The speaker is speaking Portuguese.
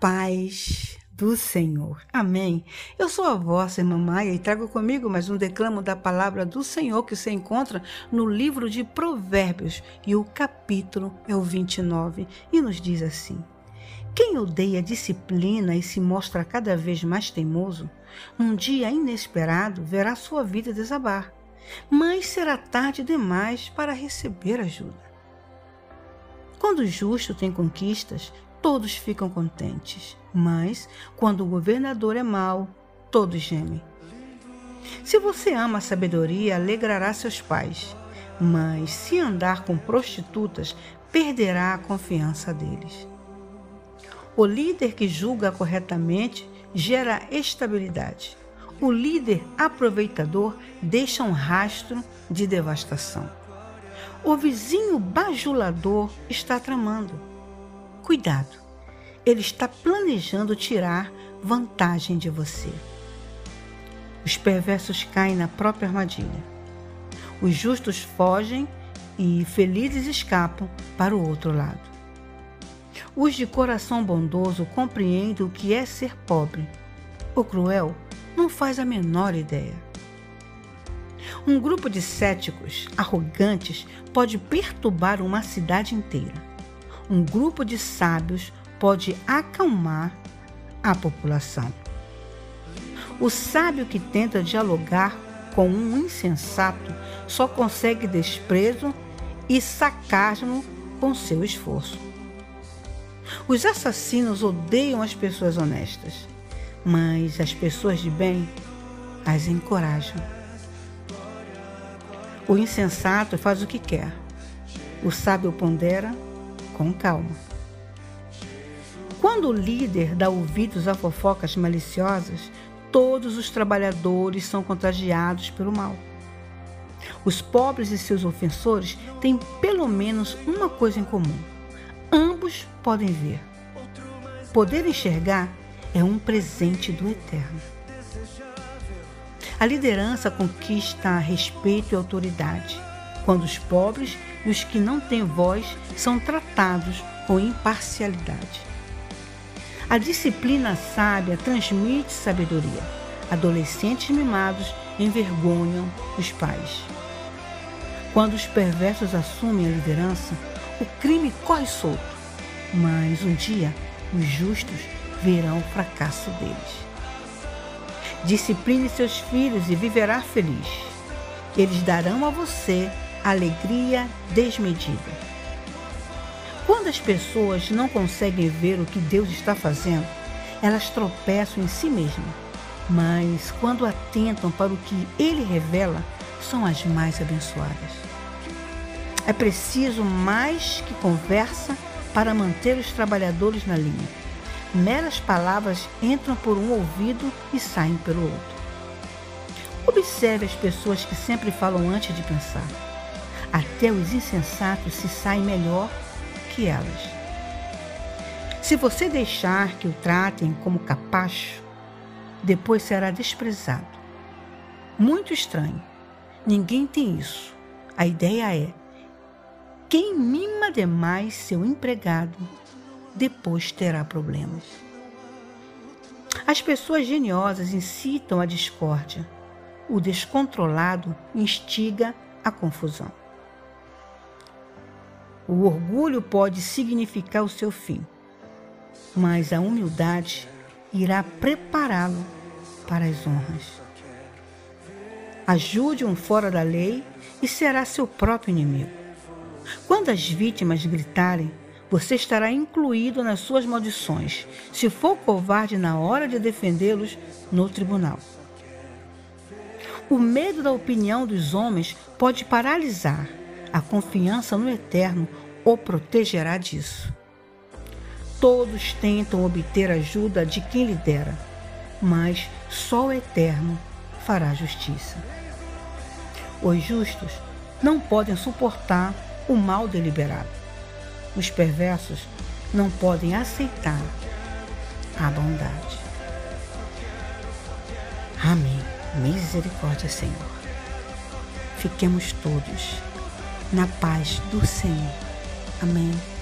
paz do Senhor. Amém. Eu sou a vossa irmã Maia e trago comigo mais um declamo da palavra do Senhor que se encontra no livro de Provérbios e o capítulo é o 29 e nos diz assim: Quem odeia disciplina e se mostra cada vez mais teimoso, num dia inesperado verá sua vida desabar, mas será tarde demais para receber ajuda. Quando o justo tem conquistas, todos ficam contentes. Mas, quando o governador é mau, todos gemem. Se você ama a sabedoria, alegrará seus pais. Mas, se andar com prostitutas, perderá a confiança deles. O líder que julga corretamente gera estabilidade. O líder aproveitador deixa um rastro de devastação. O vizinho bajulador está tramando. Cuidado, ele está planejando tirar vantagem de você. Os perversos caem na própria armadilha. Os justos fogem e felizes escapam para o outro lado. Os de coração bondoso compreendem o que é ser pobre. O cruel não faz a menor ideia. Um grupo de céticos arrogantes pode perturbar uma cidade inteira um grupo de sábios pode acalmar a população. O sábio que tenta dialogar com um insensato só consegue desprezo e sarcasmo com seu esforço. Os assassinos odeiam as pessoas honestas, mas as pessoas de bem as encorajam. O insensato faz o que quer, o sábio pondera com calma. Quando o líder dá ouvidos a fofocas maliciosas, todos os trabalhadores são contagiados pelo mal. Os pobres e seus ofensores têm pelo menos uma coisa em comum: ambos podem ver. Poder enxergar é um presente do Eterno. A liderança conquista respeito e autoridade quando os pobres e os que não têm voz são tratados com imparcialidade. A disciplina sábia transmite sabedoria. Adolescentes mimados envergonham os pais. Quando os perversos assumem a liderança, o crime corre solto, mas um dia os justos verão o fracasso deles. Discipline seus filhos e viverá feliz. Eles darão a você alegria desmedida. Quando as pessoas não conseguem ver o que Deus está fazendo, elas tropeçam em si mesmas. Mas quando atentam para o que Ele revela, são as mais abençoadas. É preciso mais que conversa para manter os trabalhadores na linha. Meras palavras entram por um ouvido e saem pelo outro. Observe as pessoas que sempre falam antes de pensar. Até os insensatos se saem melhor que elas. Se você deixar que o tratem como capacho, depois será desprezado. Muito estranho. Ninguém tem isso. A ideia é: quem mima demais seu empregado, depois terá problemas. As pessoas geniosas incitam a discórdia. O descontrolado instiga a confusão. O orgulho pode significar o seu fim, mas a humildade irá prepará-lo para as honras. Ajude um fora da lei e será seu próprio inimigo. Quando as vítimas gritarem, você estará incluído nas suas maldições, se for covarde na hora de defendê-los no tribunal. O medo da opinião dos homens pode paralisar a confiança no Eterno o protegerá disso. Todos tentam obter ajuda de quem lhe dera, mas só o Eterno fará justiça. Os justos não podem suportar o mal deliberado. Os perversos não podem aceitar a bondade. Amém. Misericórdia, Senhor. Fiquemos todos na paz do Senhor. Amém.